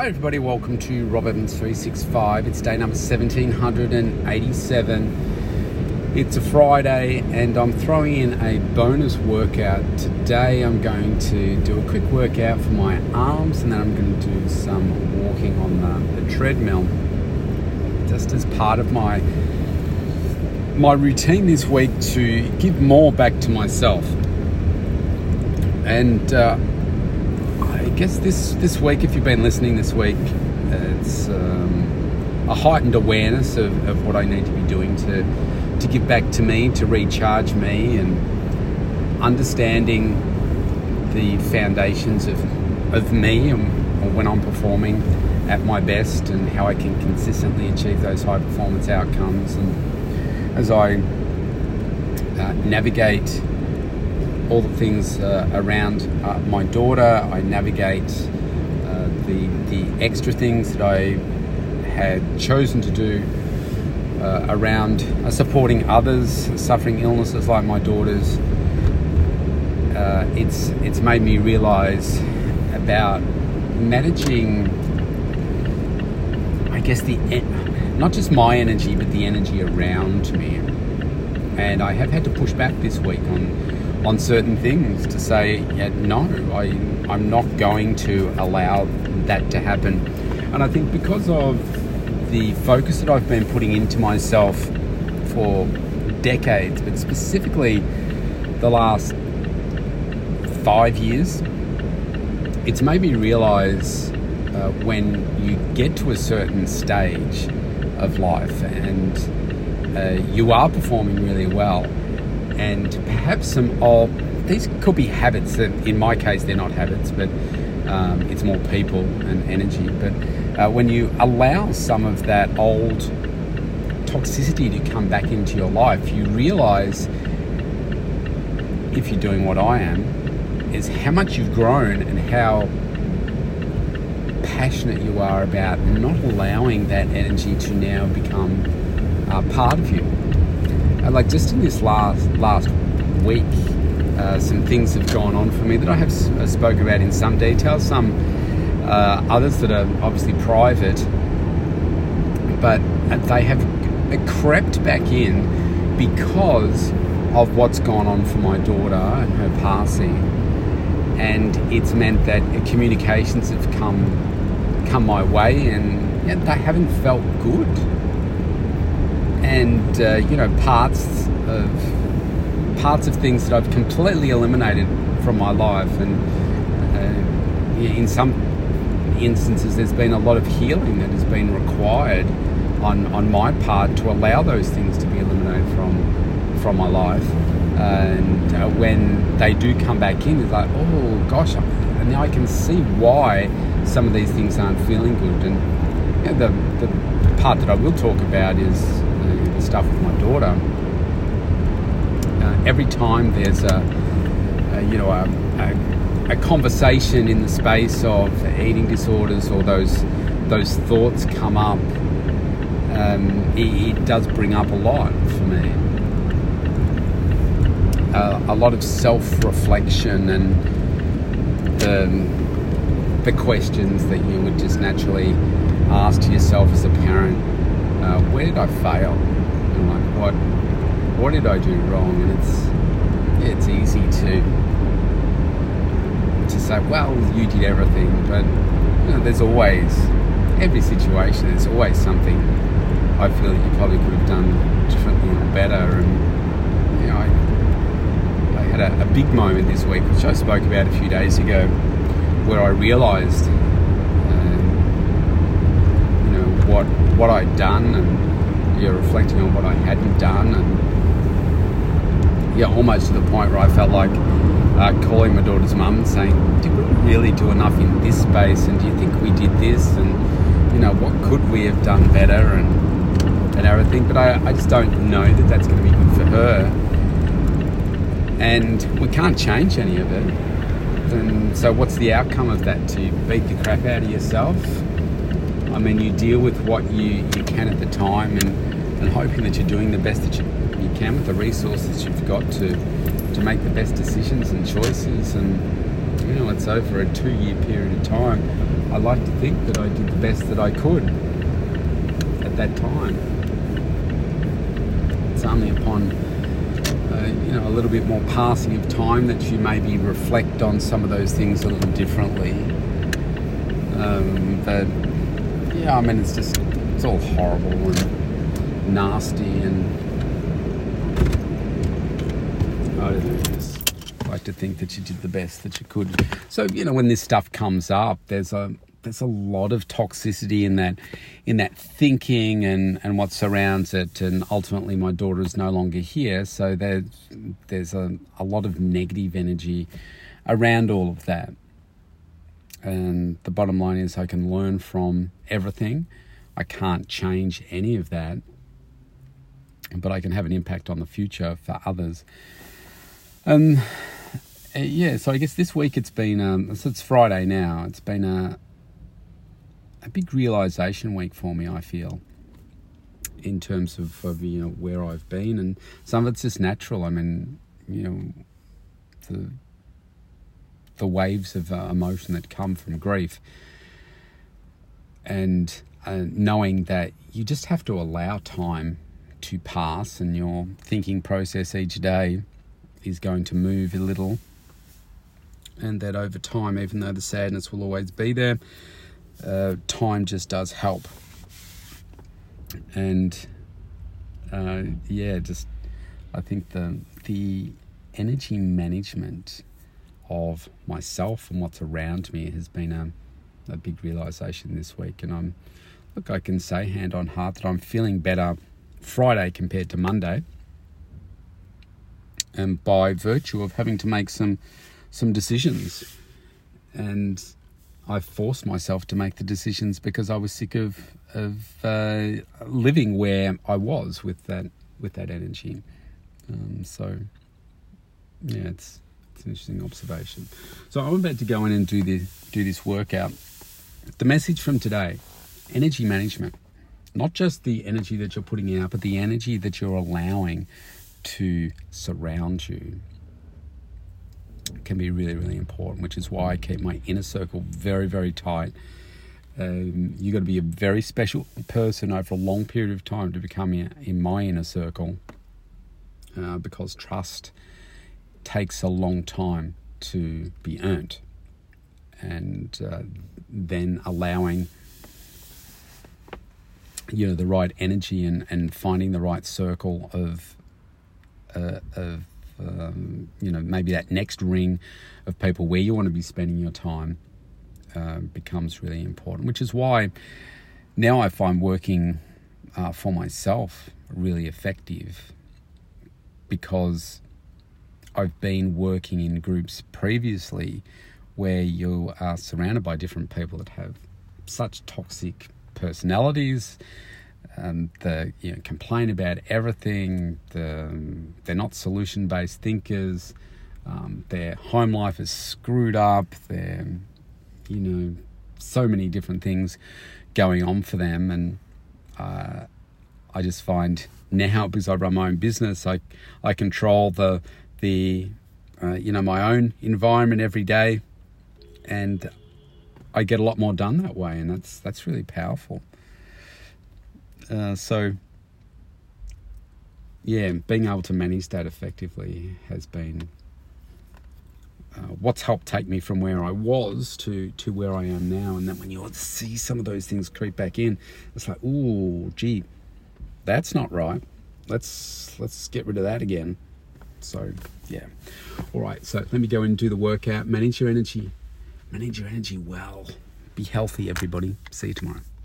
Hi, everybody. Welcome to Rob Evans 365. It's day number 1787. It's a Friday, and I'm throwing in a bonus workout. Today, I'm going to do a quick workout for my arms, and then I'm going to do some walking on the, the treadmill, just as part of my my routine this week to give more back to myself. And uh, guess this this week, if you've been listening this week, it's um, a heightened awareness of, of what I need to be doing to to give back to me, to recharge me, and understanding the foundations of of me and when I'm performing at my best, and how I can consistently achieve those high performance outcomes. And as I uh, navigate all the things uh, around uh, my daughter. I navigate uh, the the extra things that I had chosen to do uh, around uh, supporting others suffering illnesses like my daughter's. It's it's made me realise about managing. I guess the not just my energy, but the energy around me. And I have had to push back this week on on certain things to say, yeah, no, I, I'm not going to allow that to happen. And I think because of the focus that I've been putting into myself for decades, but specifically the last five years, it's made me realize uh, when you get to a certain stage of life and uh, you are performing really well and perhaps some old, these could be habits that in my case they're not habits, but um, it's more people and energy. But uh, when you allow some of that old toxicity to come back into your life, you realize if you're doing what I am, is how much you've grown and how passionate you are about not allowing that energy to now become uh, part of you. Uh, like just in this last last week, uh, some things have gone on for me that I have uh, spoke about in some detail. Some uh, others that are obviously private, but uh, they have crept back in because of what's gone on for my daughter and her passing, and it's meant that communications have come come my way, and they haven't felt good and uh, you know parts of parts of things that I've completely eliminated from my life, and uh, in some instances, there's been a lot of healing that has been required on on my part to allow those things to be eliminated from from my life. And uh, when they do come back in, it's like, oh gosh, and now I can see why some of these things aren't feeling good. And you know, the the part that I will talk about is the stuff with my daughter, uh, every time there's a, a you know a, a, a, conversation in the space of eating disorders or those those thoughts come up, um, it, it, does bring up a lot for me. Uh, a lot of self-reflection and the the questions that you would just naturally ask to yourself as a parent. Uh, where did I fail? And like what what did I do wrong? And it's it's easy to to say, well, you did everything, but you know, there's always every situation. There's always something I feel that you probably could have done differently or better. And you know, I I had a, a big moment this week, which I spoke about a few days ago, where I realised, um, you know, what what I'd done and yeah, reflecting on what I hadn't done, and yeah, almost to the point where I felt like uh, calling my daughter's mum and saying, "Did we really do enough in this space? And do you think we did this? And you know, what could we have done better?" And and everything. But I, I just don't know that that's going to be good for her, and we can't change any of it. And so, what's the outcome of that? To beat the crap out of yourself? I mean, you deal with what you, you can at the time and, and hoping that you're doing the best that you, you can with the resources you've got to, to make the best decisions and choices. And, you know, it's over a two year period of time. I like to think that I did the best that I could at that time. It's only upon uh, you know a little bit more passing of time that you maybe reflect on some of those things a little differently. Um, but yeah, I mean it's just it's all horrible and nasty and I don't know. Just like to think that you did the best that you could. So you know when this stuff comes up, there's a there's a lot of toxicity in that in that thinking and and what surrounds it and ultimately my daughter is no longer here so there's there's a, a lot of negative energy around all of that and the bottom line is I can learn from everything I can't change any of that but I can have an impact on the future for others um yeah so I guess this week it's been um so it's Friday now it's been a a big realization week for me. I feel in terms of, of you know where I've been, and some of it's just natural. I mean, you know, the the waves of uh, emotion that come from grief, and uh, knowing that you just have to allow time to pass, and your thinking process each day is going to move a little, and that over time, even though the sadness will always be there uh, time just does help. And uh, yeah, just I think the the energy management of myself and what's around me has been a, a big realization this week. And I'm look, I can say hand on heart that I'm feeling better Friday compared to Monday. And by virtue of having to make some some decisions. And I forced myself to make the decisions because I was sick of of uh, living where I was with that with that energy. Um, so yeah, it's it's an interesting observation. So I'm about to go in and do the do this workout. The message from today: energy management, not just the energy that you're putting out, but the energy that you're allowing to surround you can be really, really important, which is why I keep my inner circle very, very tight. Um, you've got to be a very special person over a long period of time to become in, my inner circle uh, because trust takes a long time to be earned. And uh, then allowing you know the right energy and, and finding the right circle of uh, of um, you know, maybe that next ring of people where you want to be spending your time uh, becomes really important, which is why now I find working uh, for myself really effective because I've been working in groups previously where you are surrounded by different people that have such toxic personalities um, the you know, complain about everything. The, they're not solution based thinkers. Um, their home life is screwed up. They're, you know, so many different things going on for them. And uh, I just find now, because I run my own business, I, I control the, the uh, you know, my own environment every day. And I get a lot more done that way. And that's, that's really powerful. Uh, so, yeah, being able to manage that effectively has been uh, what's helped take me from where I was to to where I am now. And then when you see some of those things creep back in, it's like, oh, gee, that's not right. Let's let's get rid of that again. So yeah, all right. So let me go and do the workout. Manage your energy. Manage your energy well. Be healthy, everybody. See you tomorrow.